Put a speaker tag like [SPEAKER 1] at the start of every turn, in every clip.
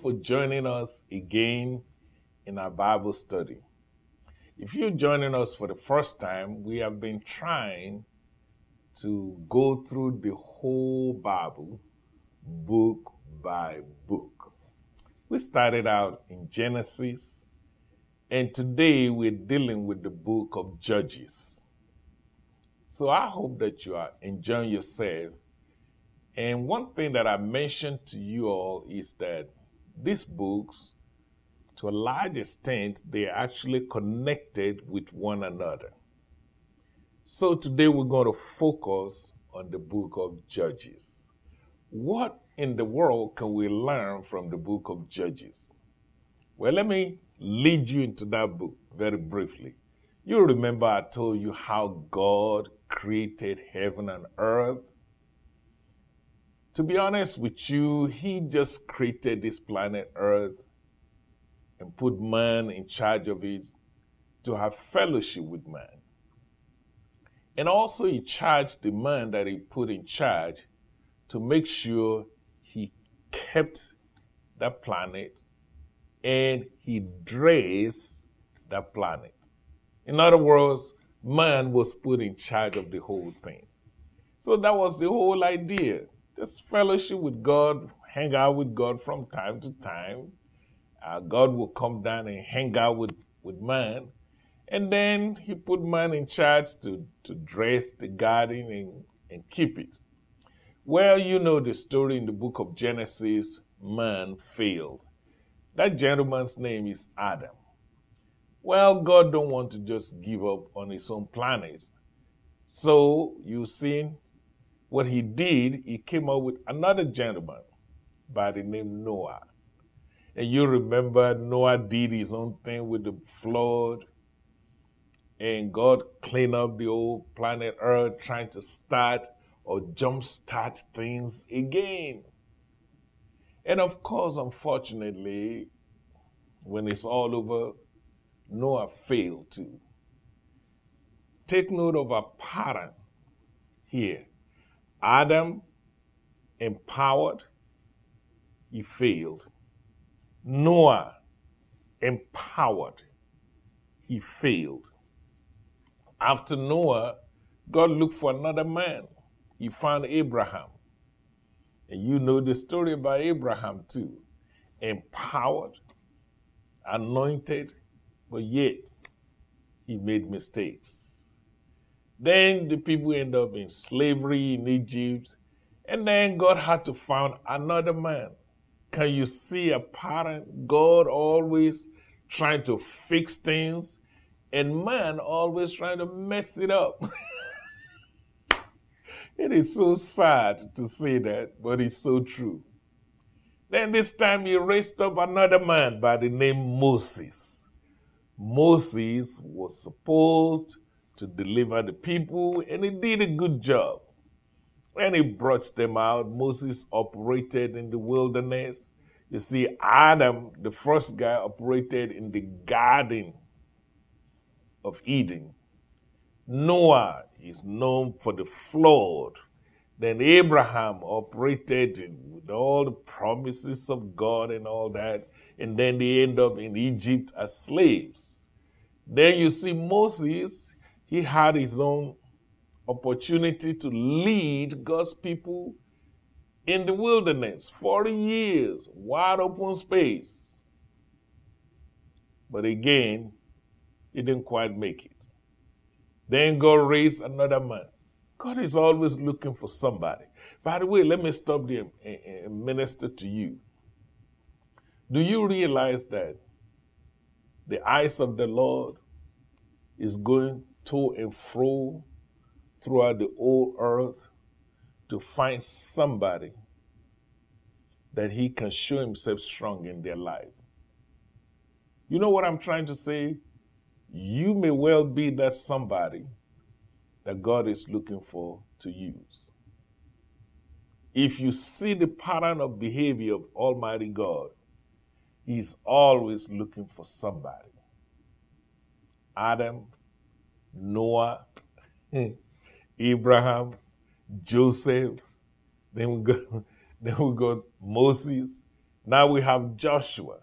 [SPEAKER 1] for joining us again in our Bible study. If you're joining us for the first time, we have been trying to go through the whole Bible, book by book. We started out in Genesis, and today we're dealing with the book of Judges. So I hope that you are enjoying yourself and one thing that I mentioned to you all is that these books, to a large extent, they're actually connected with one another. So today we're going to focus on the book of Judges. What in the world can we learn from the book of Judges? Well, let me lead you into that book very briefly. You remember I told you how God created heaven and earth to be honest with you, he just created this planet Earth and put man in charge of it to have fellowship with man. And also, he charged the man that he put in charge to make sure he kept that planet and he dressed that planet. In other words, man was put in charge of the whole thing. So that was the whole idea just fellowship with God, hang out with God from time to time. Uh, God will come down and hang out with, with man. And then he put man in charge to, to dress the garden and, and keep it. Well, you know the story in the book of Genesis, man failed. That gentleman's name is Adam. Well, God don't want to just give up on his own planet. So you see, what he did, he came up with another gentleman by the name Noah. And you remember Noah did his own thing with the flood, and God cleaned up the old planet Earth, trying to start or jumpstart things again. And of course, unfortunately, when it's all over, Noah failed to. Take note of a pattern here. Adam empowered, he failed. Noah empowered, he failed. After Noah, God looked for another man. He found Abraham. And you know the story about Abraham too. Empowered, anointed, but yet he made mistakes. Then the people end up in slavery in Egypt. And then God had to find another man. Can you see a pattern? God always trying to fix things, and man always trying to mess it up. it is so sad to say that, but it's so true. Then this time he raised up another man by the name Moses. Moses was supposed to deliver the people, and he did a good job. When he brought them out, Moses operated in the wilderness. You see, Adam, the first guy, operated in the garden of Eden. Noah is known for the flood. Then Abraham operated with all the promises of God and all that. And then they end up in Egypt as slaves. Then you see Moses, he had his own opportunity to lead God's people in the wilderness 40 years, wide open space. But again, he didn't quite make it. Then God raised another man. God is always looking for somebody. By the way, let me stop there and minister to you. Do you realize that the eyes of the Lord is going to and fro throughout the old earth to find somebody that he can show himself strong in their life. You know what I'm trying to say? You may well be that somebody that God is looking for to use. If you see the pattern of behavior of Almighty God, He's always looking for somebody. Adam Noah, Abraham, Joseph. Then we go, then we got Moses. Now we have Joshua.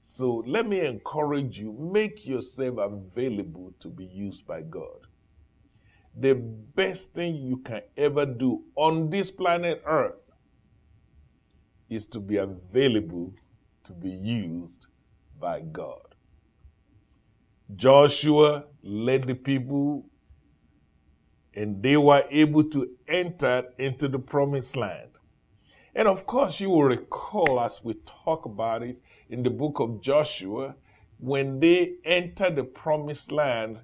[SPEAKER 1] So let me encourage you make yourself available to be used by God. The best thing you can ever do on this planet Earth is to be available to be used by God. Joshua led the people and they were able to enter into the promised land. And of course, you will recall as we talk about it in the book of Joshua, when they enter the promised land,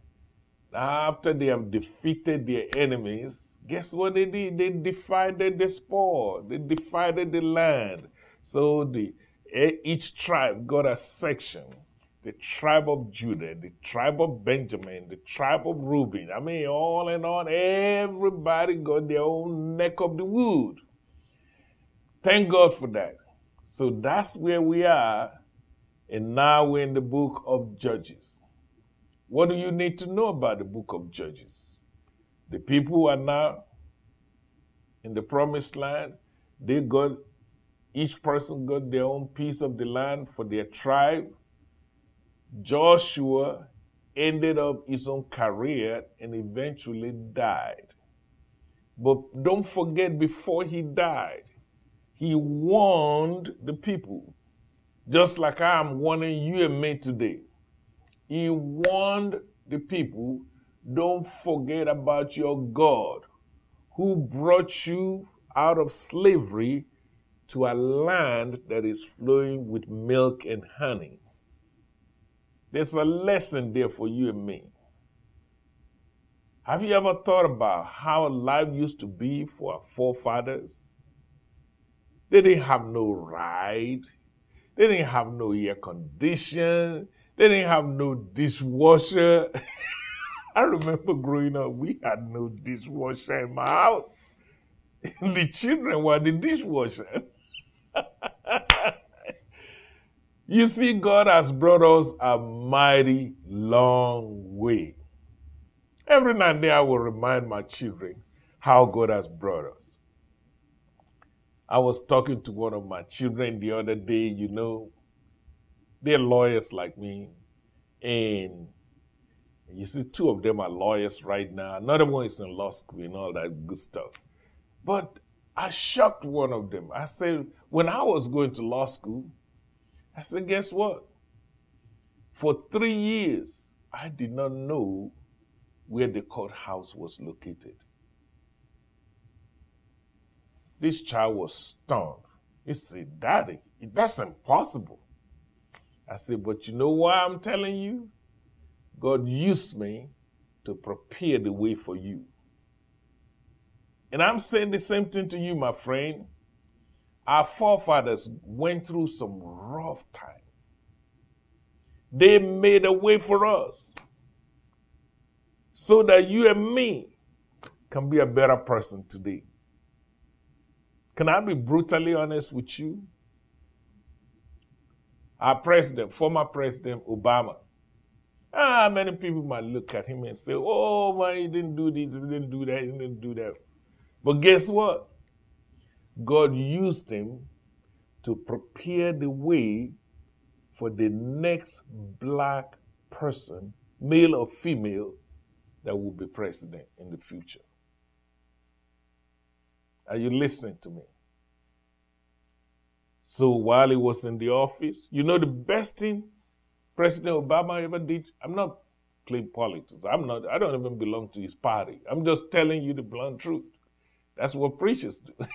[SPEAKER 1] after they have defeated their enemies, guess what they did? They divided the spoil, they divided the land. So the, eh, each tribe got a section. The tribe of Judah, the tribe of Benjamin, the tribe of Reuben. I mean, all and all, everybody got their own neck of the wood. Thank God for that. So that's where we are. And now we're in the book of Judges. What do you need to know about the book of Judges? The people who are now in the promised land, they got, each person got their own piece of the land for their tribe. Joshua ended up his own career and eventually died. But don't forget, before he died, he warned the people, just like I am warning you and me today. He warned the people, don't forget about your God who brought you out of slavery to a land that is flowing with milk and honey. There's a lesson there for you and me. Have you ever thought about how life used to be for our forefathers? They didn't have no ride. They didn't have no air condition. They didn't have no dishwasher. I remember growing up, we had no dishwasher in my house. the children were the dishwasher. you see, God has brought us a mighty long way. Every now and then I will remind my children how God has brought us. I was talking to one of my children the other day, you know, they're lawyers like me. And you see, two of them are lawyers right now. Another one is in law school and all that good stuff. But I shocked one of them. I said, when I was going to law school, I said, guess what? For three years, I did not know where the courthouse was located. This child was stunned. He said, Daddy, that's impossible. I said, But you know why I'm telling you? God used me to prepare the way for you. And I'm saying the same thing to you, my friend. Our forefathers went through some rough times. They made a way for us so that you and me can be a better person today. Can I be brutally honest with you? Our president, former President Obama, ah, many people might look at him and say, oh, man, he didn't do this, he didn't do that, he didn't do that. But guess what? God used him to prepare the way for the next black person, male or female, that will be president in the future. Are you listening to me? So while he was in the office, you know the best thing President Obama ever did? I'm not playing politics. I'm not, I don't even belong to his party. I'm just telling you the blunt truth. That's what preachers do.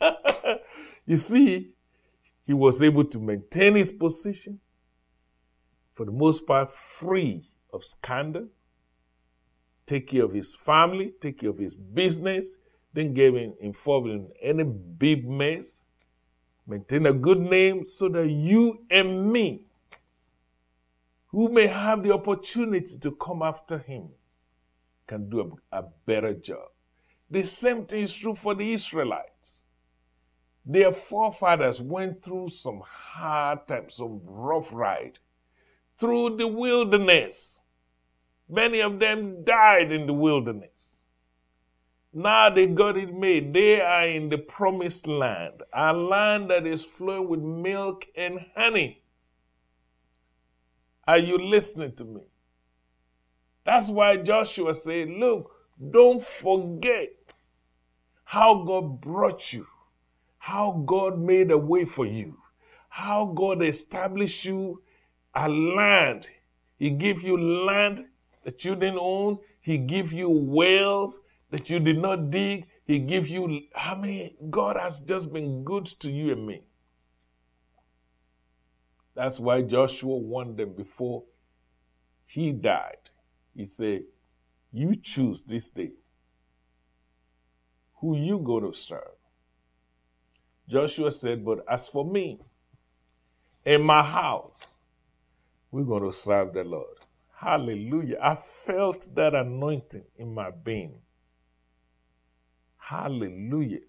[SPEAKER 1] you see, he was able to maintain his position, for the most part, free of scandal, take care of his family, take care of his business, didn't get involved in any big mess, maintain a good name so that you and me, who may have the opportunity to come after him, can do a, a better job. The same thing is true for the Israelites. Their forefathers went through some hard times, some rough ride through the wilderness. Many of them died in the wilderness. Now they got it made. They are in the promised land, a land that is flowing with milk and honey. Are you listening to me? That's why Joshua said, Look, don't forget how God brought you, how God made a way for you, how God established you a land. He gave you land that you didn't own. He gave you wells that you did not dig. He gave you, I mean, God has just been good to you and me. That's why Joshua warned them before he died. He said, You choose this day who you go to serve. Joshua said, But as for me in my house, we're going to serve the Lord. Hallelujah. I felt that anointing in my being. Hallelujah.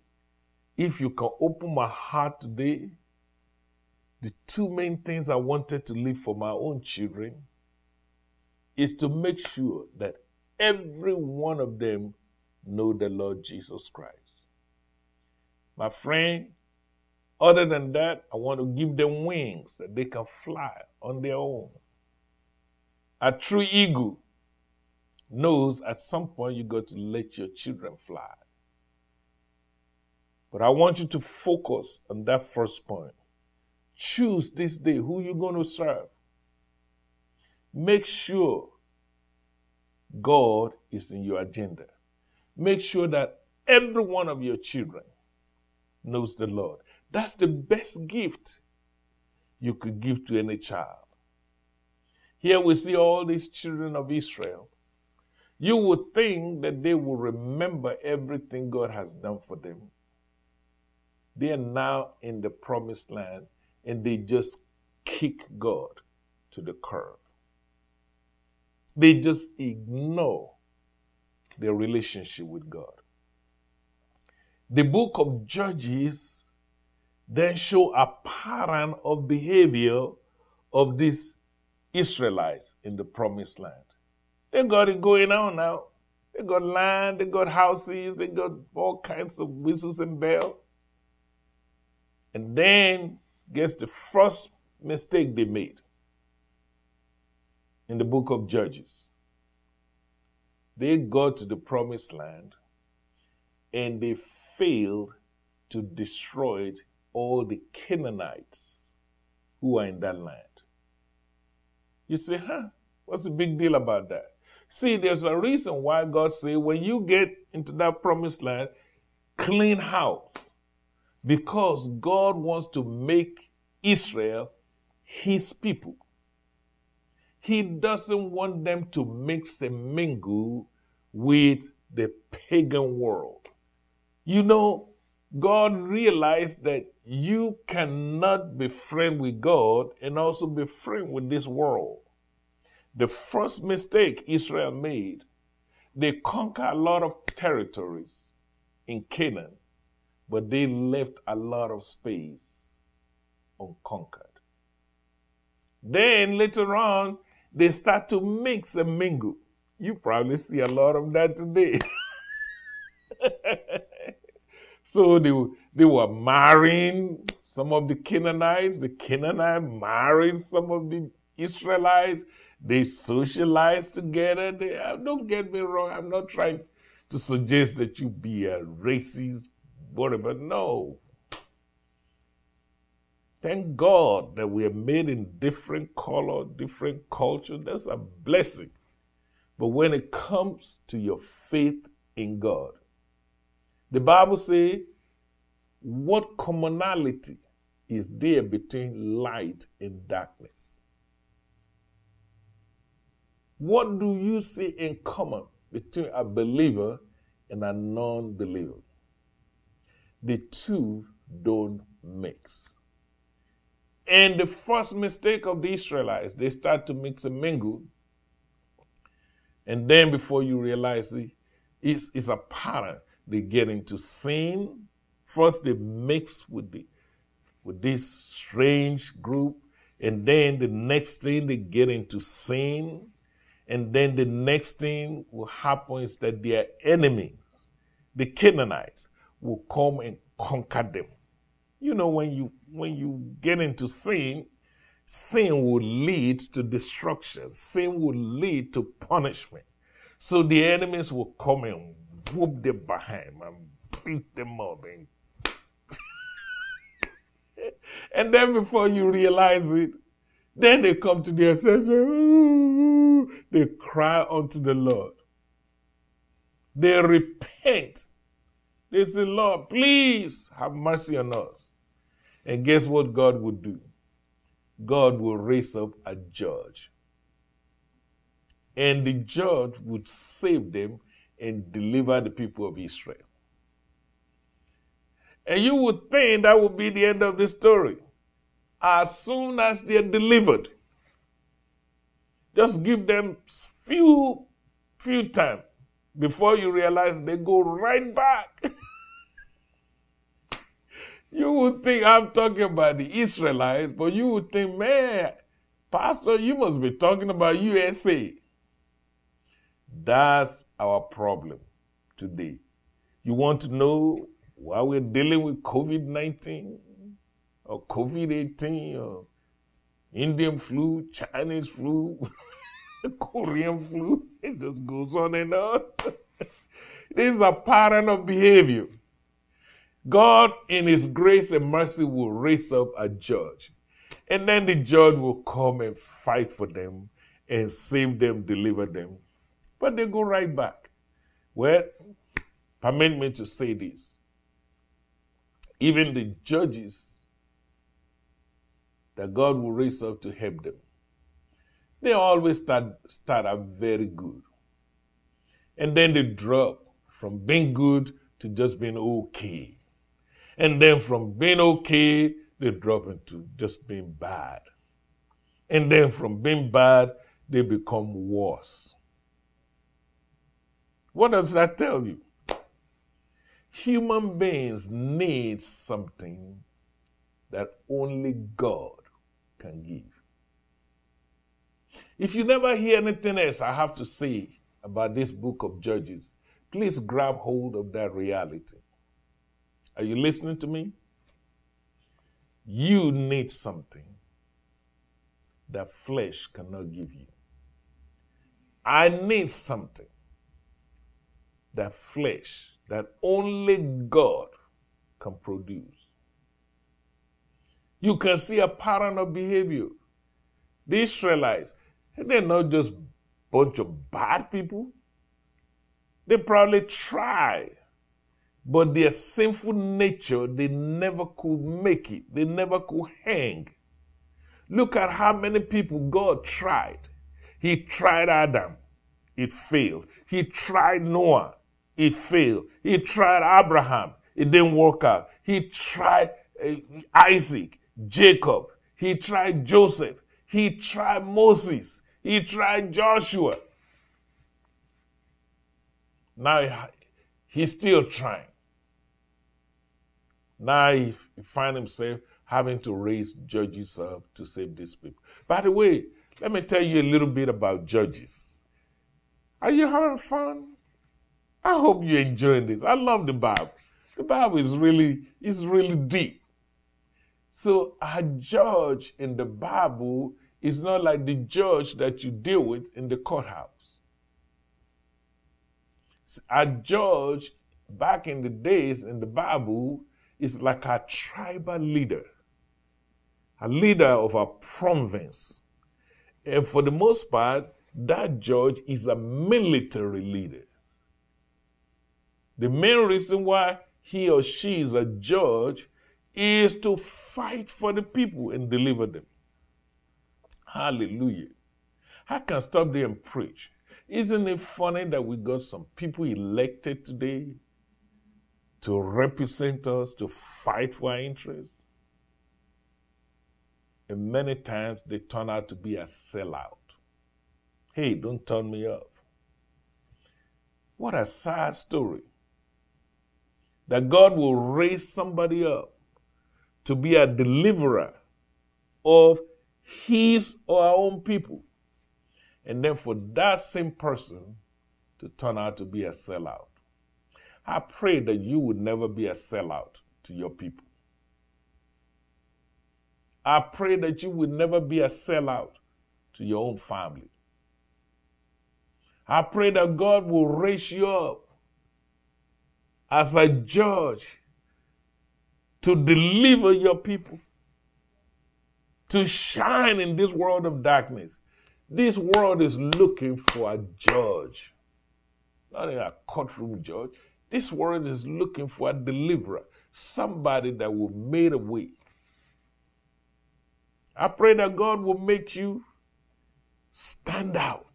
[SPEAKER 1] If you can open my heart today, the two main things I wanted to leave for my own children is to make sure that every one of them know the Lord Jesus Christ. My friend, other than that, I want to give them wings that they can fly on their own. A true eagle knows at some point you got to let your children fly. But I want you to focus on that first point. Choose this day who you're going to serve. Make sure God is in your agenda. Make sure that every one of your children knows the Lord. That's the best gift you could give to any child. Here we see all these children of Israel. You would think that they will remember everything God has done for them. They are now in the promised land and they just kick God to the curb. They just ignore their relationship with God. The book of Judges then show a pattern of behavior of these Israelites in the promised land. They got it going on now. They got land, they got houses, they got all kinds of whistles and bells. And then, guess the first mistake they made in the book of Judges. They got to the promised land and they failed to destroy all the Canaanites who are in that land. You say, huh? What's the big deal about that? See, there's a reason why God said when you get into that promised land, clean house. Because God wants to make Israel his people. He doesn't want them to mix and mingle with the pagan world. You know, God realized that you cannot be friend with God and also be friend with this world. The first mistake Israel made, they conquered a lot of territories in Canaan, but they left a lot of space unconquered. Then later on, they start to mix and mingle. You probably see a lot of that today. so they, they were marrying some of the Canaanites. The Canaanites married some of the Israelites. They socialized together. They, uh, don't get me wrong. I'm not trying to suggest that you be a racist, whatever. No. Thank God that we are made in different color, different culture. That's a blessing. But when it comes to your faith in God, the Bible says, what commonality is there between light and darkness? What do you see in common between a believer and a non believer? The two don't mix. And the first mistake of the Israelites, they start to mix and mingle. And then before you realize it, it's, it's a pattern. They get into sin. First they mix with the with this strange group, and then the next thing they get into sin, and then the next thing will happen is that their enemies, the Canaanites will come and conquer them. You know, when you when you get into sin, sin will lead to destruction. Sin will lead to punishment. So the enemies will come and whoop them behind and beat them up and and then before you realize it, then they come to their senses. They cry unto the Lord. They repent. They say, Lord, please have mercy on us. And guess what God would do? God will raise up a judge. And the judge would save them and deliver the people of Israel. And you would think that would be the end of the story. As soon as they're delivered, just give them few few time before you realize they go right back. you would think I'm talking about the Israelites, but you would think, man, Pastor, you must be talking about USA. That's our problem today. You want to know why we're dealing with COVID 19 or COVID 18 or Indian flu, Chinese flu, Korean flu? It just goes on and on. this is a pattern of behavior. God, in His grace and mercy, will raise up a judge. And then the judge will come and fight for them and save them, deliver them. But they go right back. Well, permit me to say this. Even the judges that God will raise up to help them, they always start, start out very good. And then they drop from being good to just being okay. And then from being okay, they drop into just being bad. And then from being bad, they become worse. What does that tell you? Human beings need something that only God can give. If you never hear anything else I have to say about this book of Judges, please grab hold of that reality. Are you listening to me? You need something that flesh cannot give you. I need something that flesh that only God can produce. You can see a pattern of behavior. The Israelites, they're not just bunch of bad people. They probably try, but their sinful nature, they never could make it. They never could hang. Look at how many people God tried. He tried Adam, it failed. He tried Noah, it failed. He tried Abraham, it didn't work out. He tried uh, Isaac, Jacob, he tried Joseph, he tried Moses, he tried Joshua. Now he's still trying. Now he finds himself having to raise judges up to save these people. By the way, let me tell you a little bit about judges. Are you having fun? I hope you're enjoying this. I love the Bible. The Bible is really, is really deep. So a judge in the Bible is not like the judge that you deal with in the courthouse. A judge back in the days in the Bible is like a tribal leader, a leader of a province. And for the most part, that judge is a military leader. The main reason why he or she is a judge is to fight for the people and deliver them. Hallelujah. I can stop there and preach. Isn't it funny that we got some people elected today to represent us, to fight for our interests? And many times they turn out to be a sellout. Hey, don't turn me off. What a sad story that God will raise somebody up to be a deliverer of his or our own people. And then for that same person to turn out to be a sellout. I pray that you would never be a sellout to your people. I pray that you would never be a sellout to your own family. I pray that God will raise you up as a judge to deliver your people, to shine in this world of darkness. This world is looking for a judge, not a courtroom judge. This world is looking for a deliverer, somebody that will make a way. I pray that God will make you stand out.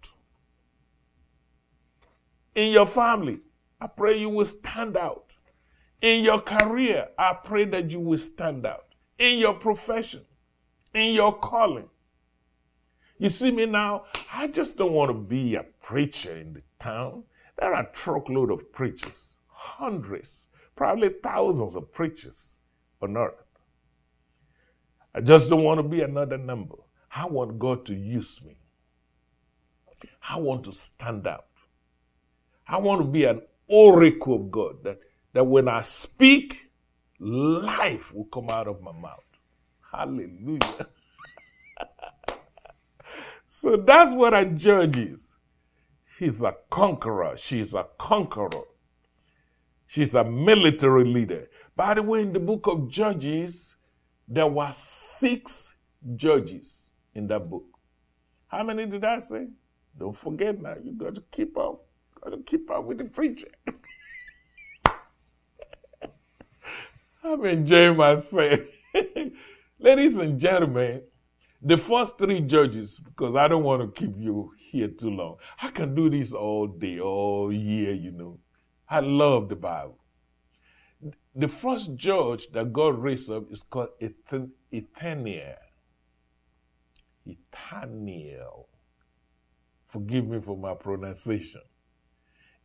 [SPEAKER 1] In your family, I pray you will stand out. In your career, I pray that you will stand out. In your profession, in your calling. You see me now, I just don't want to be a preacher in the town. There are a truckload of preachers, hundreds, probably thousands of preachers on earth. I just don't want to be another number. I want God to use me. I want to stand out. I want to be an oracle of God that, that when I speak, life will come out of my mouth. Hallelujah. so that's what a judge is. He's a conqueror. She's a conqueror. She's a military leader. By the way, in the book of Judges, there were six judges in that book. How many did I say? Don't forget now, you got to keep up. Got to keep up with the preacher. I'm enjoying myself. Ladies and gentlemen, the first three judges, because I don't want to keep you here too long. I can do this all day, all year, you know. I love the Bible. The first judge that God raised up is called Ethaniel. Ethaniel. Forgive me for my pronunciation.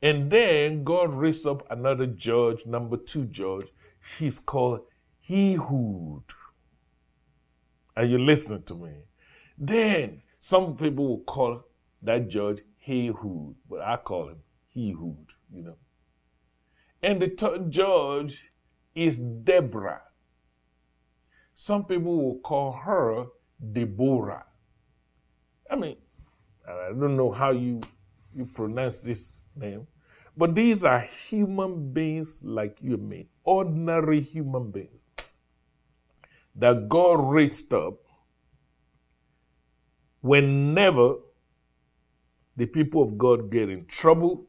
[SPEAKER 1] And then God raised up another judge, number two judge. He's called Ehud. Are you listening to me? Then some people will call that judge Ehud, but I call him Ehud, you know. And the third judge is Deborah. Some people will call her Deborah. I mean, I don't know how you, you pronounce this name, but these are human beings like you and me, ordinary human beings that God raised up whenever the people of God get in trouble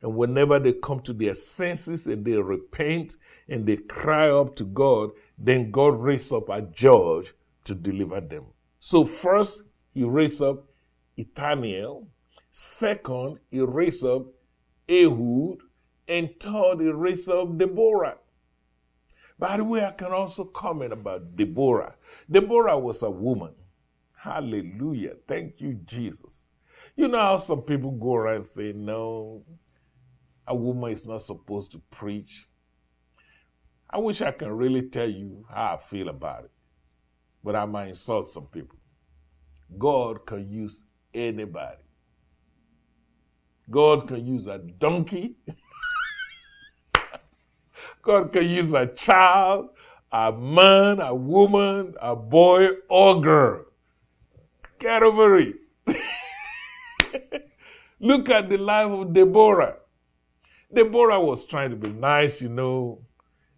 [SPEAKER 1] and whenever they come to their senses and they repent and they cry up to God, then God raises up a judge to deliver them. So, first, he raised up Ethaniel. Second, he raised up Ehud. And third, he raised up Deborah. By the way, I can also comment about Deborah. Deborah was a woman. Hallelujah. Thank you, Jesus. You know how some people go around and say, no, a woman is not supposed to preach. I wish I can really tell you how I feel about it, but I might insult some people. God can use anybody. God can use a donkey. God can use a child, a man, a woman, a boy, or girl. Get over it. Look at the life of Deborah. Deborah was trying to be nice, you know.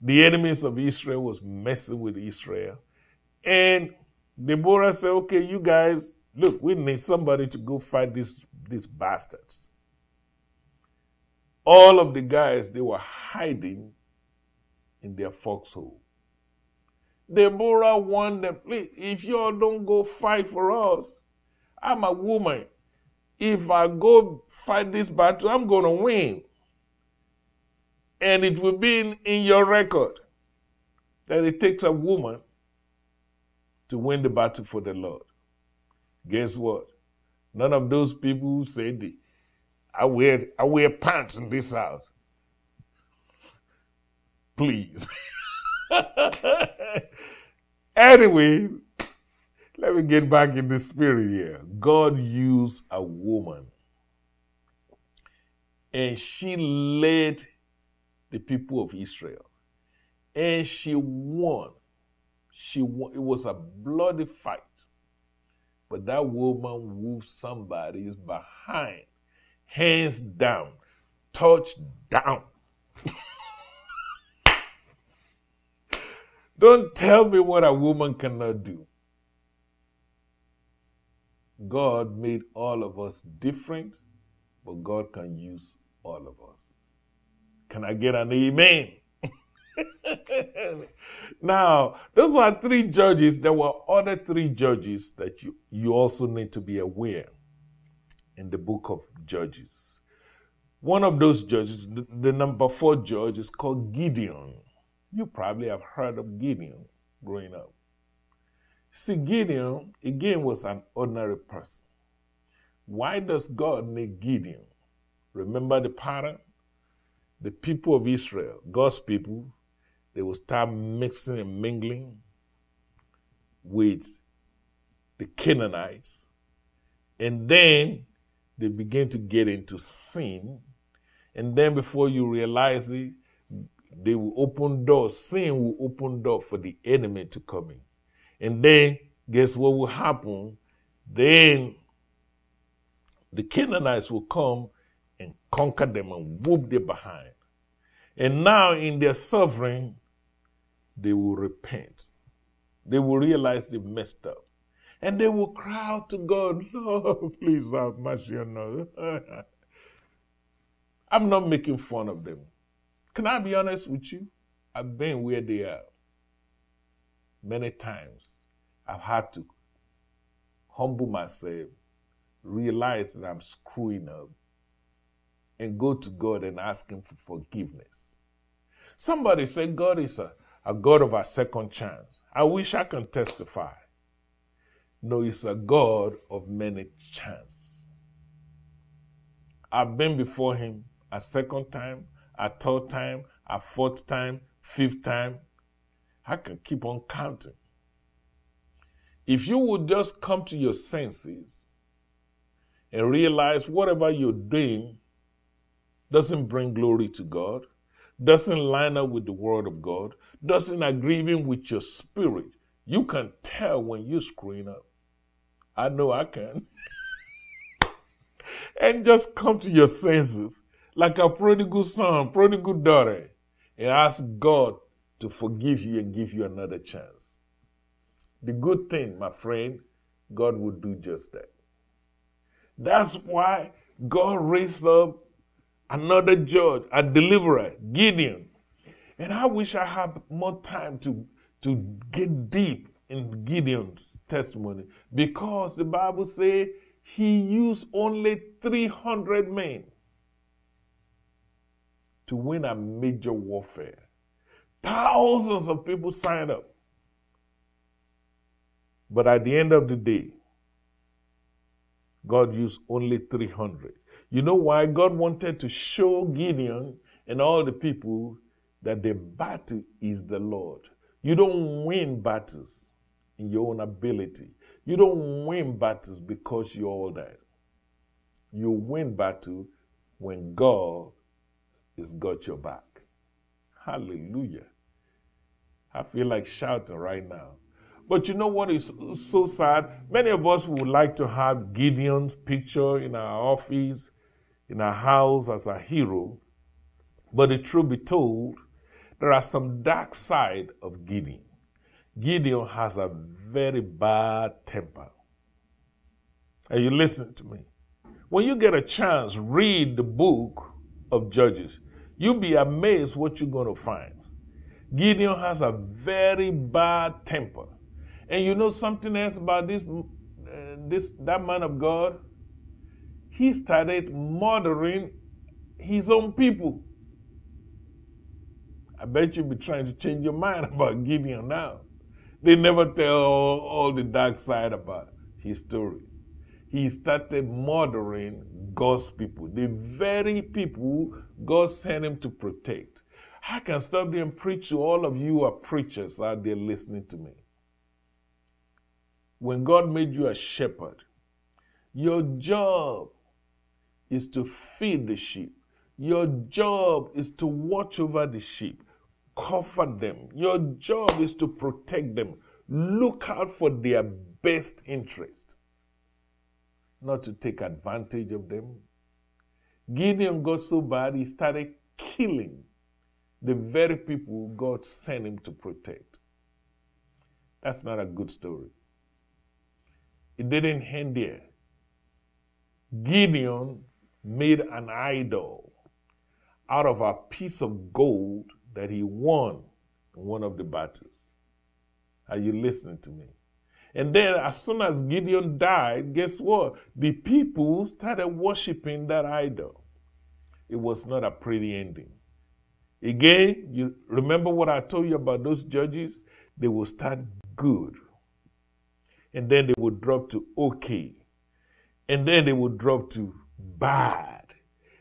[SPEAKER 1] The enemies of Israel was messing with Israel. And Deborah said, okay, you guys, look, we need somebody to go fight these, these bastards. All of the guys, they were hiding in their foxhole. Deborah warned them, please, if y'all don't go fight for us, I'm a woman. If I go fight this battle, I'm going to win and it will be in, in your record that it takes a woman to win the battle for the Lord. Guess what? None of those people who said, I wear, I wear pants in this house. Please. anyway, let me get back in the spirit here. God used a woman, and she led the people of Israel. And she won. She won. It was a bloody fight. But that woman whooped somebody's behind, hands down, touch down. Don't tell me what a woman cannot do. God made all of us different, but God can use all of us. Can I get an amen? now, those were three judges. There were other three judges that you, you also need to be aware in the book of Judges. One of those judges, the, the number four judge, is called Gideon. You probably have heard of Gideon growing up. See, Gideon, again, was an ordinary person. Why does God make Gideon? Remember the pattern? The people of Israel, God's people, they will start mixing and mingling with the Canaanites. And then they begin to get into sin. And then before you realize it, they will open doors. Sin will open door for the enemy to come in. And then guess what will happen? Then the Canaanites will come and conquer them and whoop them behind. And now in their suffering, they will repent. They will realize they messed up. And they will cry out to God, Lord, please have mercy on us. I'm not making fun of them. Can I be honest with you? I've been where they are. Many times I've had to humble myself, realize that I'm screwing up, and go to God and ask Him for forgiveness. Somebody said God is a a God of a second chance. I wish I can testify. No, He's a God of many chances. I've been before Him a second time, a third time, a fourth time, fifth time. I can keep on counting. If you would just come to your senses and realize whatever you're doing doesn't bring glory to God, doesn't line up with the Word of God, doesn't agree even with your spirit, you can tell when you're screwing up. I know I can. and just come to your senses like a prodigal son, prodigal daughter, and ask God to forgive you and give you another chance. The good thing, my friend, God will do just that. That's why God raised up another judge, a deliverer, Gideon. And I wish I had more time to, to get deep in Gideon's testimony because the Bible says he used only 300 men to win a major warfare. Thousands of people signed up. But at the end of the day, God used only 300. You know why? God wanted to show Gideon and all the people that the battle is the Lord. You don't win battles in your own ability. You don't win battles because you're all that. You win battle when God has got your back. Hallelujah. I feel like shouting right now. But you know what is so sad? Many of us would like to have Gideon's picture in our office in our house as a hero. But the truth be told, there are some dark side of Gideon. Gideon has a very bad temper. Are you listening to me? When you get a chance, read the book of Judges. You'll be amazed what you're going to find. Gideon has a very bad temper. And you know something else about this, uh, this that man of God? he started murdering his own people. I bet you'll be trying to change your mind about Gideon now. They never tell all, all the dark side about his story. He started murdering God's people, the very people God sent him to protect. I can stop there and preach to all of you who are preachers out there listening to me. When God made you a shepherd, your job is to feed the sheep. Your job is to watch over the sheep, comfort them. Your job is to protect them. Look out for their best interest, not to take advantage of them. Gideon got so bad, he started killing the very people God sent him to protect. That's not a good story. It didn't end there. Gideon made an idol out of a piece of gold that he won one of the battles. Are you listening to me? And then, as soon as Gideon died, guess what? The people started worshiping that idol. It was not a pretty ending. Again, you remember what I told you about those judges? They will start good, and then they will drop to okay, and then they will drop to bad,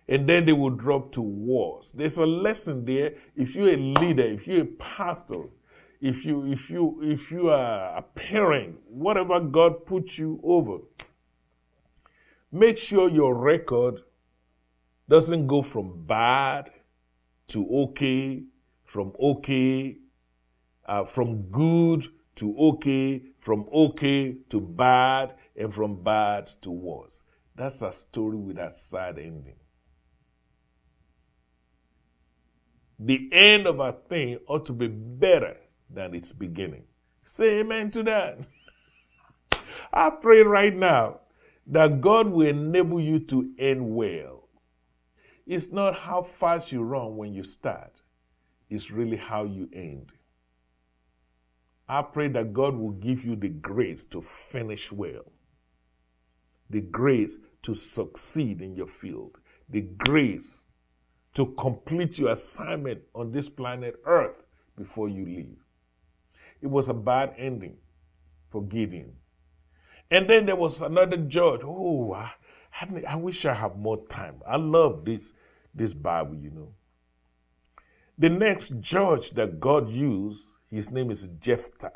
[SPEAKER 1] and then they will drop to worse. There's a lesson there. If you're a leader, if you're a pastor, if you if you if you are a parent, whatever God puts you over, make sure your record doesn't go from bad to okay, from okay, uh, from good to okay, from okay to bad, and from bad to worse. That's a story with a sad ending. The end of a thing ought to be better than its beginning. Say amen to that. I pray right now that God will enable you to end well. It's not how fast you run when you start, it's really how you end. I pray that God will give you the grace to finish well, the grace to succeed in your field, the grace to complete your assignment on this planet Earth before you leave. It was a bad ending for Gideon. And then there was another judge. Oh, I, I wish I had more time. I love this, this Bible, you know. The next judge that God used, his name is Jephthah.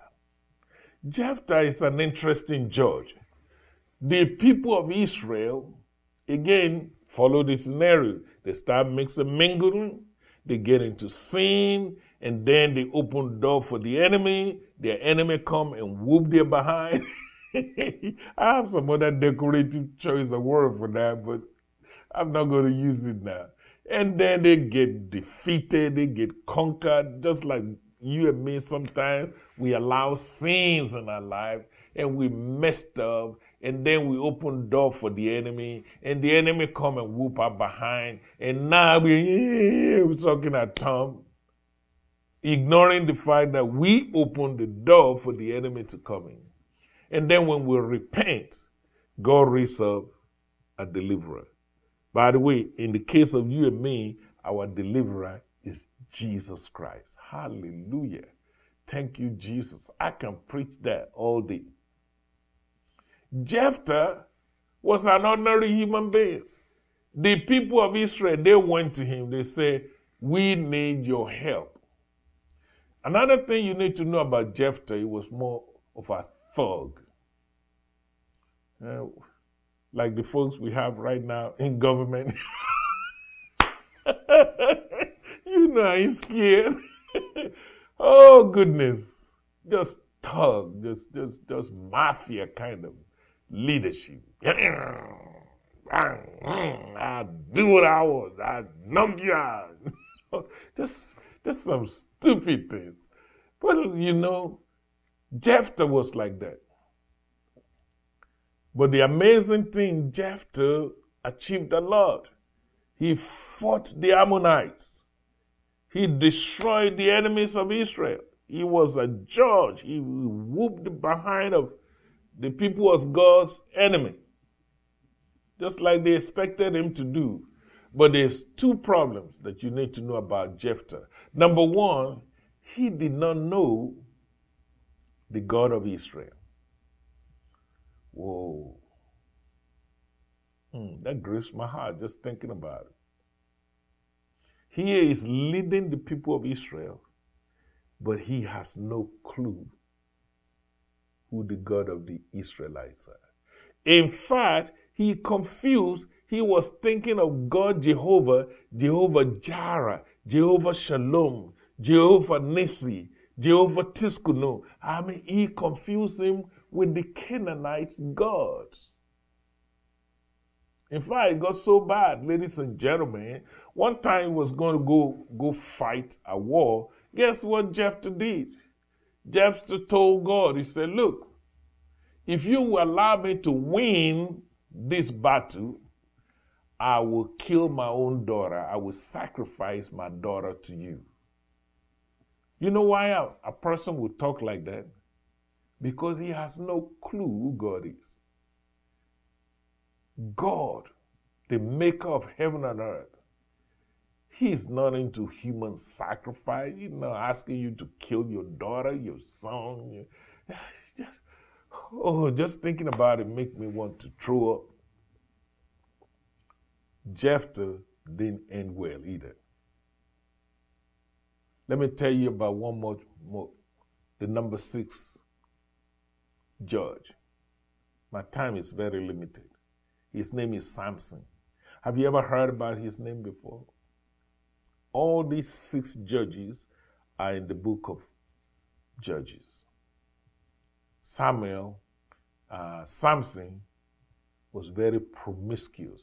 [SPEAKER 1] Jephthah is an interesting judge. The people of Israel, again, follow the scenario. They start mixing, mingling, they get into sin, and then they open door for the enemy. Their enemy come and whoop their behind. I have some other decorative choice of word for that, but I'm not going to use it now. And then they get defeated, they get conquered, just like you and me sometimes. We allow sins in our life and we messed up and then we open door for the enemy, and the enemy come and whoop up behind, and now we, we're talking at Tom, ignoring the fact that we open the door for the enemy to come in. And then when we repent, God raises up a deliverer. By the way, in the case of you and me, our deliverer is Jesus Christ. Hallelujah. Thank you, Jesus. I can preach that all day. Jephthah was an ordinary human being. The people of Israel, they went to him. They said, We need your help. Another thing you need to know about Jephthah, he was more of a thug. Uh, like the folks we have right now in government. you know, he's scared. oh goodness. Just thug, just just just mafia kind of leadership. I do what I want. I knock you out. just, just some stupid things. But you know, Jephthah was like that. But the amazing thing, Jephthah achieved a lot. He fought the Ammonites. He destroyed the enemies of Israel. He was a judge. He whooped behind of the people was God's enemy, just like they expected him to do. But there's two problems that you need to know about Jephthah. Number one, he did not know the God of Israel. Whoa. Hmm, that grieves my heart just thinking about it. He is leading the people of Israel, but he has no clue who the God of the Israelites are. In fact, he confused He was thinking of God Jehovah, Jehovah Jireh, Jehovah Shalom, Jehovah Nissi, Jehovah Tsidkenu. I mean, he confused him with the Canaanites' gods. In fact, it got so bad, ladies and gentlemen. One time he was going to go go fight a war. Guess what Jephthah did? Jephthah told God, he said, Look, if you will allow me to win this battle, I will kill my own daughter. I will sacrifice my daughter to you. You know why a, a person would talk like that? Because he has no clue who God is. God, the maker of heaven and earth, He's not into human sacrifice. He's not asking you to kill your daughter, your son. Just, oh, just thinking about it make me want to throw up. Jephthah didn't end well either. Let me tell you about one more, more the number six judge. My time is very limited. His name is Samson. Have you ever heard about his name before? All these six judges are in the book of Judges. Samuel, uh, Samson was very promiscuous.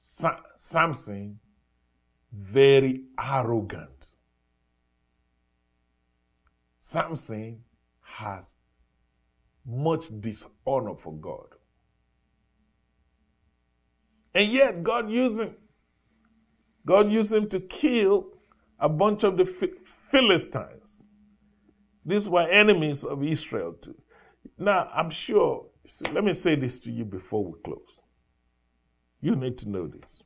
[SPEAKER 1] Sa- Samson, very arrogant. Samson has much dishonor for God. And yet, God used him. God used him to kill a bunch of the Philistines. These were enemies of Israel too. Now, I'm sure, see, let me say this to you before we close. You need to know this.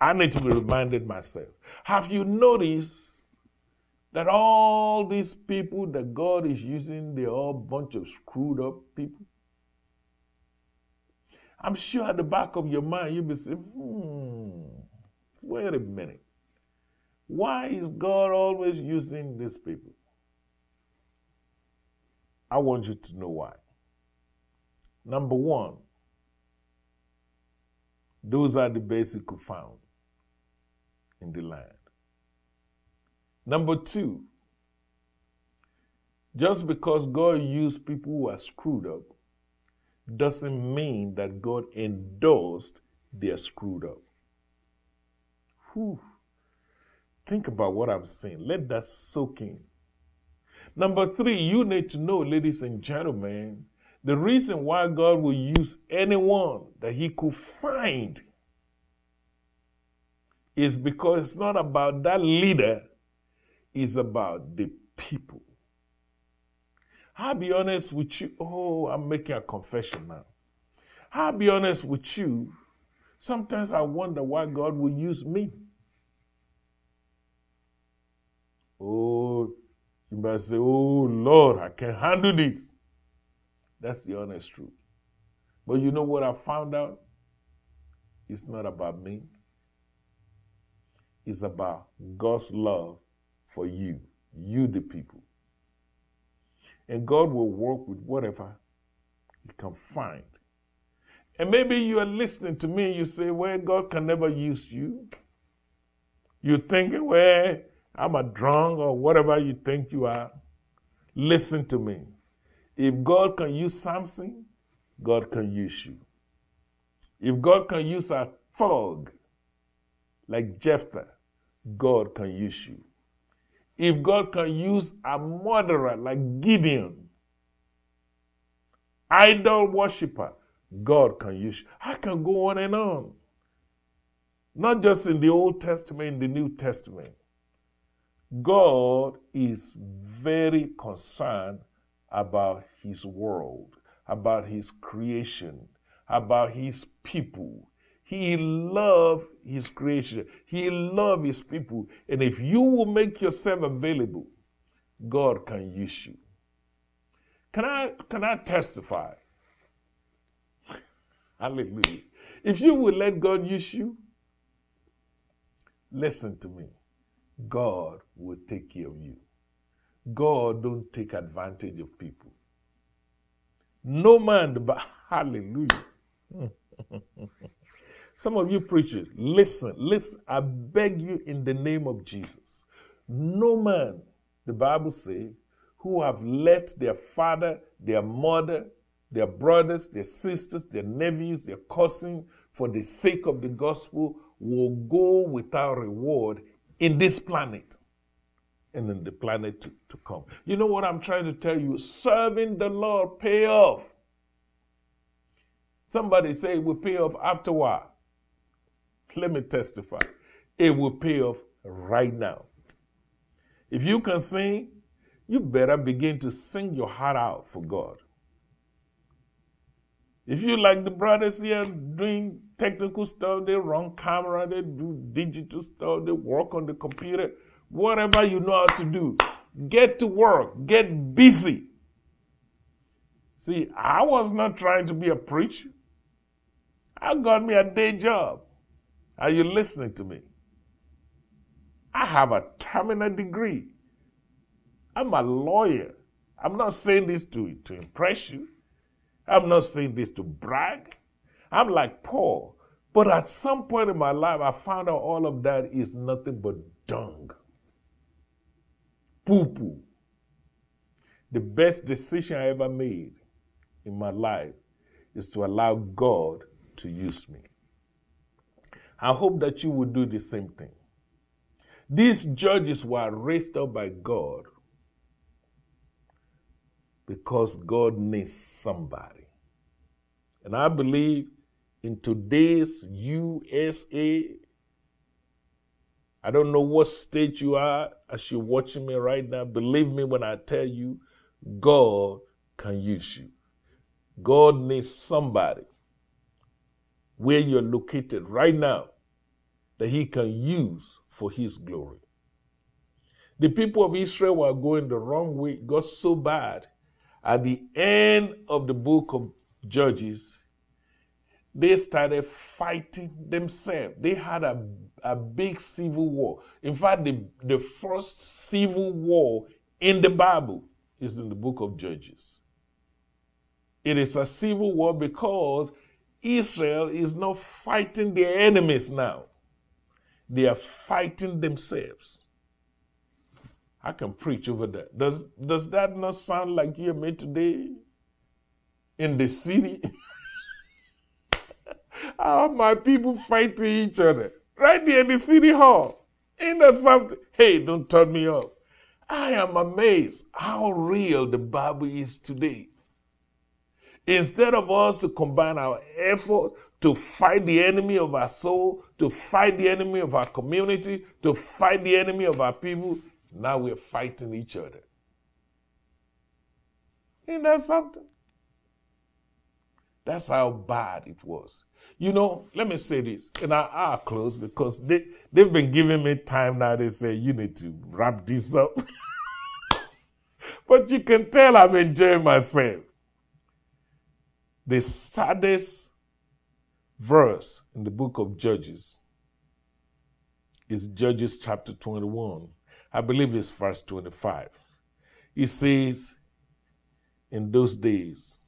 [SPEAKER 1] I need to be reminded myself. Have you noticed that all these people that God is using, they're all a bunch of screwed up people? I'm sure at the back of your mind, you'll be saying, hmm, wait a minute. Why is God always using these people? I want you to know why. Number one, those are the basic found in the land. Number two, just because God used people who are screwed up doesn't mean that God endorsed their screwed up. Whew. Think about what I'm saying. Let that soak in. Number three, you need to know, ladies and gentlemen, the reason why God will use anyone that He could find is because it's not about that leader, it's about the people. I'll be honest with you. Oh, I'm making a confession now. I'll be honest with you. Sometimes I wonder why God will use me. Oh, might say, Oh Lord, I can't handle this. That's the honest truth. But you know what I found out? It's not about me, it's about God's love for you, you, the people. And God will work with whatever He can find. And maybe you are listening to me and you say, Well, God can never use you. You're thinking, Well, I'm a drunk or whatever you think you are. Listen to me. If God can use Samson, God can use you. If God can use a thug like Jephthah, God can use you. If God can use a murderer like Gideon, idol worshiper, God can use you. I can go on and on. Not just in the Old Testament, in the New Testament. God is very concerned about His world, about His creation, about His people. He loves His creation. He loves His people. And if you will make yourself available, God can use you. Can I, can I testify? Hallelujah. If you will let God use you, listen to me. God will take care of you. God don't take advantage of people. No man, but hallelujah. Some of you preachers, listen, listen. I beg you in the name of Jesus. No man, the Bible says, who have left their father, their mother, their brothers, their sisters, their nephews, their cousins, for the sake of the gospel, will go without reward in this planet and in the planet to, to come. You know what I'm trying to tell you? Serving the Lord pay off. Somebody say it will pay off after a while. Let me testify. It will pay off right now. If you can sing, you better begin to sing your heart out for God. If you like the brothers here doing technical stuff, they run camera, they do digital stuff, they work on the computer, whatever you know how to do, get to work, get busy. See, I was not trying to be a preacher. I got me a day job. Are you listening to me? I have a terminal degree. I'm a lawyer. I'm not saying this to, to impress you. I'm not saying this to brag. I'm like Paul. But at some point in my life, I found out all of that is nothing but dung. Poo poo. The best decision I ever made in my life is to allow God to use me. I hope that you will do the same thing. These judges were raised up by God because God needs somebody. And I believe in today's USA, I don't know what state you are as you're watching me right now. Believe me when I tell you, God can use you. God needs somebody where you're located right now that He can use for His glory. The people of Israel were going the wrong way, it got so bad at the end of the book of Judges, they started fighting themselves. They had a, a big civil war. In fact, the, the first civil war in the Bible is in the book of Judges. It is a civil war because Israel is not fighting their enemies now, they are fighting themselves. I can preach over that. Does, does that not sound like you and me today in the city? How my people fighting each other right there in the city hall. Ain't that something? Hey, don't turn me off. I am amazed how real the Bible is today. Instead of us to combine our effort to fight the enemy of our soul, to fight the enemy of our community, to fight the enemy of our people, now we're fighting each other. Ain't that something? That's how bad it was. You know, let me say this, and I, I'll close because they, they've been giving me time now. They say, you need to wrap this up. but you can tell I'm enjoying myself. The saddest verse in the book of Judges is Judges chapter 21. I believe it's verse 25. It says, In those days,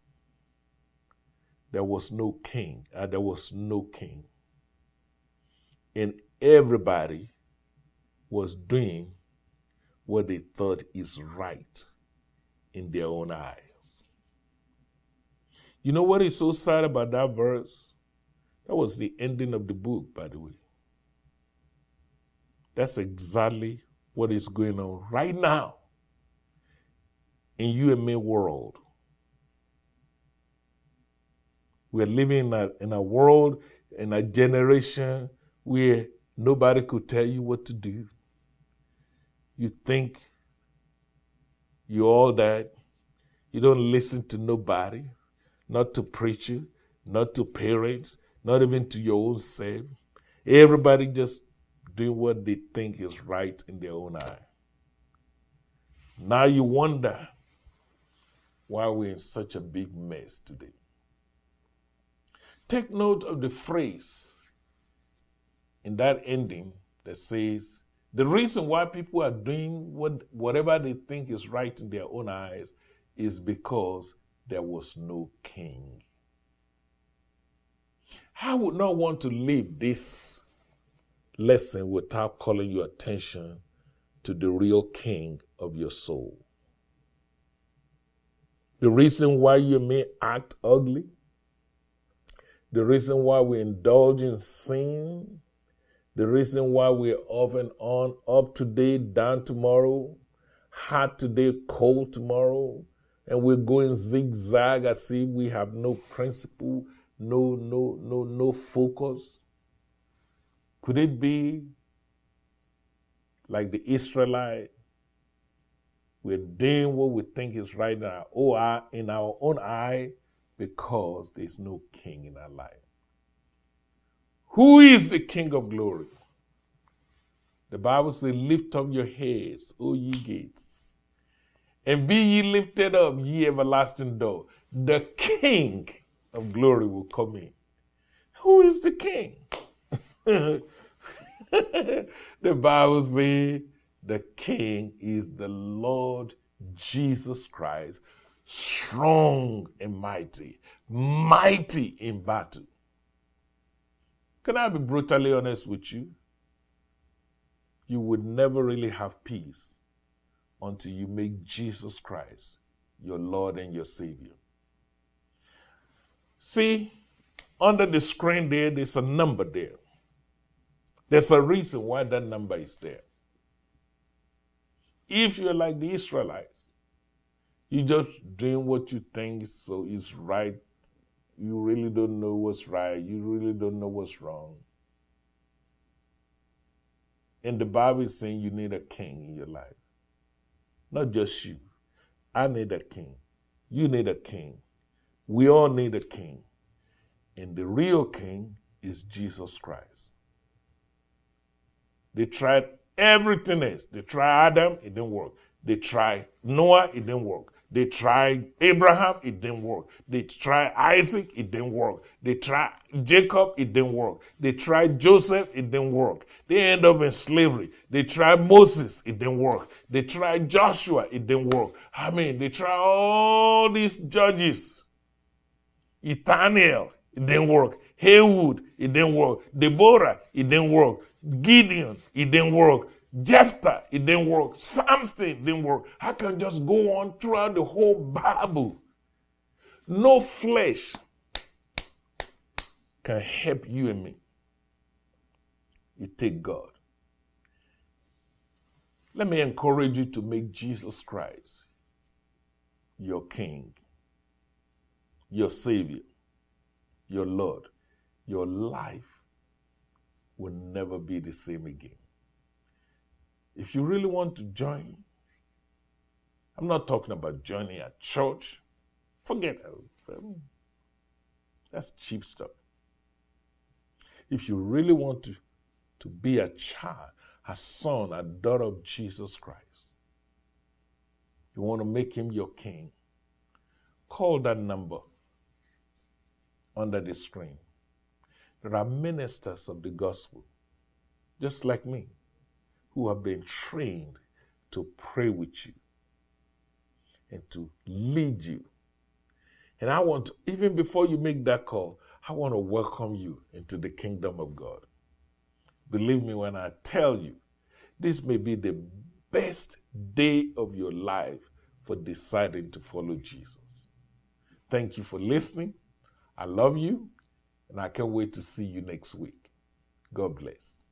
[SPEAKER 1] there was no king, uh, there was no king. And everybody was doing what they thought is right in their own eyes. You know what is so sad about that verse? That was the ending of the book, by the way. That's exactly what is going on right now in you and me world. We're living in a, in a world, in a generation where nobody could tell you what to do. You think you're all that. You don't listen to nobody, not to preacher, not to parents, not even to your own self. Everybody just doing what they think is right in their own eye. Now you wonder why we're in such a big mess today. Take note of the phrase in that ending that says, the reason why people are doing what, whatever they think is right in their own eyes is because there was no king. I would not want to leave this lesson without calling your attention to the real king of your soul. The reason why you may act ugly, the reason why we indulge in sin, the reason why we're off and on up today, down tomorrow, hot today, cold tomorrow, and we're going zigzag as if we have no principle, no, no, no, no focus. Could it be like the Israelite? We're doing what we think is right in our, oh, in our own eye because there's no king in our life. Who is the King of glory? The Bible says, Lift up your heads, O ye gates, and be ye lifted up, ye everlasting door. The King of glory will come in. Who is the King? the Bible says the King is the Lord Jesus Christ, strong and mighty, mighty in battle. Can I be brutally honest with you? You would never really have peace until you make Jesus Christ your Lord and your Savior. See, under the screen there, there's a number there. There's a reason why that number is there. If you're like the Israelites, you just doing what you think so is right. You really don't know what's right. You really don't know what's wrong. And the Bible is saying you need a king in your life. Not just you. I need a king. You need a king. We all need a king. And the real king is Jesus Christ. They tried everything else. They tried Adam, it didn't work. They tried Noah, it didn't work. They tried Abraham, it didn't work. They tried Isaac, it didn't work. They tried Jacob, it didn't work. They tried Joseph, it didn't work. They end up in slavery. They tried Moses, it didn't work. They tried Joshua, it didn't work. I mean, they tried all these judges. Othniel, it didn't work. Ehud, it didn't work. Deborah, it didn't work. Gideon, it didn't work. Jephthah, it didn't work. Samson didn't work. I can just go on throughout the whole Bible. No flesh can help you and me. You take God. Let me encourage you to make Jesus Christ your King, your Savior, your Lord. Your life will never be the same again. If you really want to join, I'm not talking about joining a church. Forget it. That's cheap stuff. If you really want to, to be a child, a son, a daughter of Jesus Christ, you want to make him your king, call that number under the screen. There are ministers of the gospel, just like me, who have been trained to pray with you and to lead you. And I want to, even before you make that call, I want to welcome you into the kingdom of God. Believe me when I tell you, this may be the best day of your life for deciding to follow Jesus. Thank you for listening. I love you. And I can't wait to see you next week. God bless.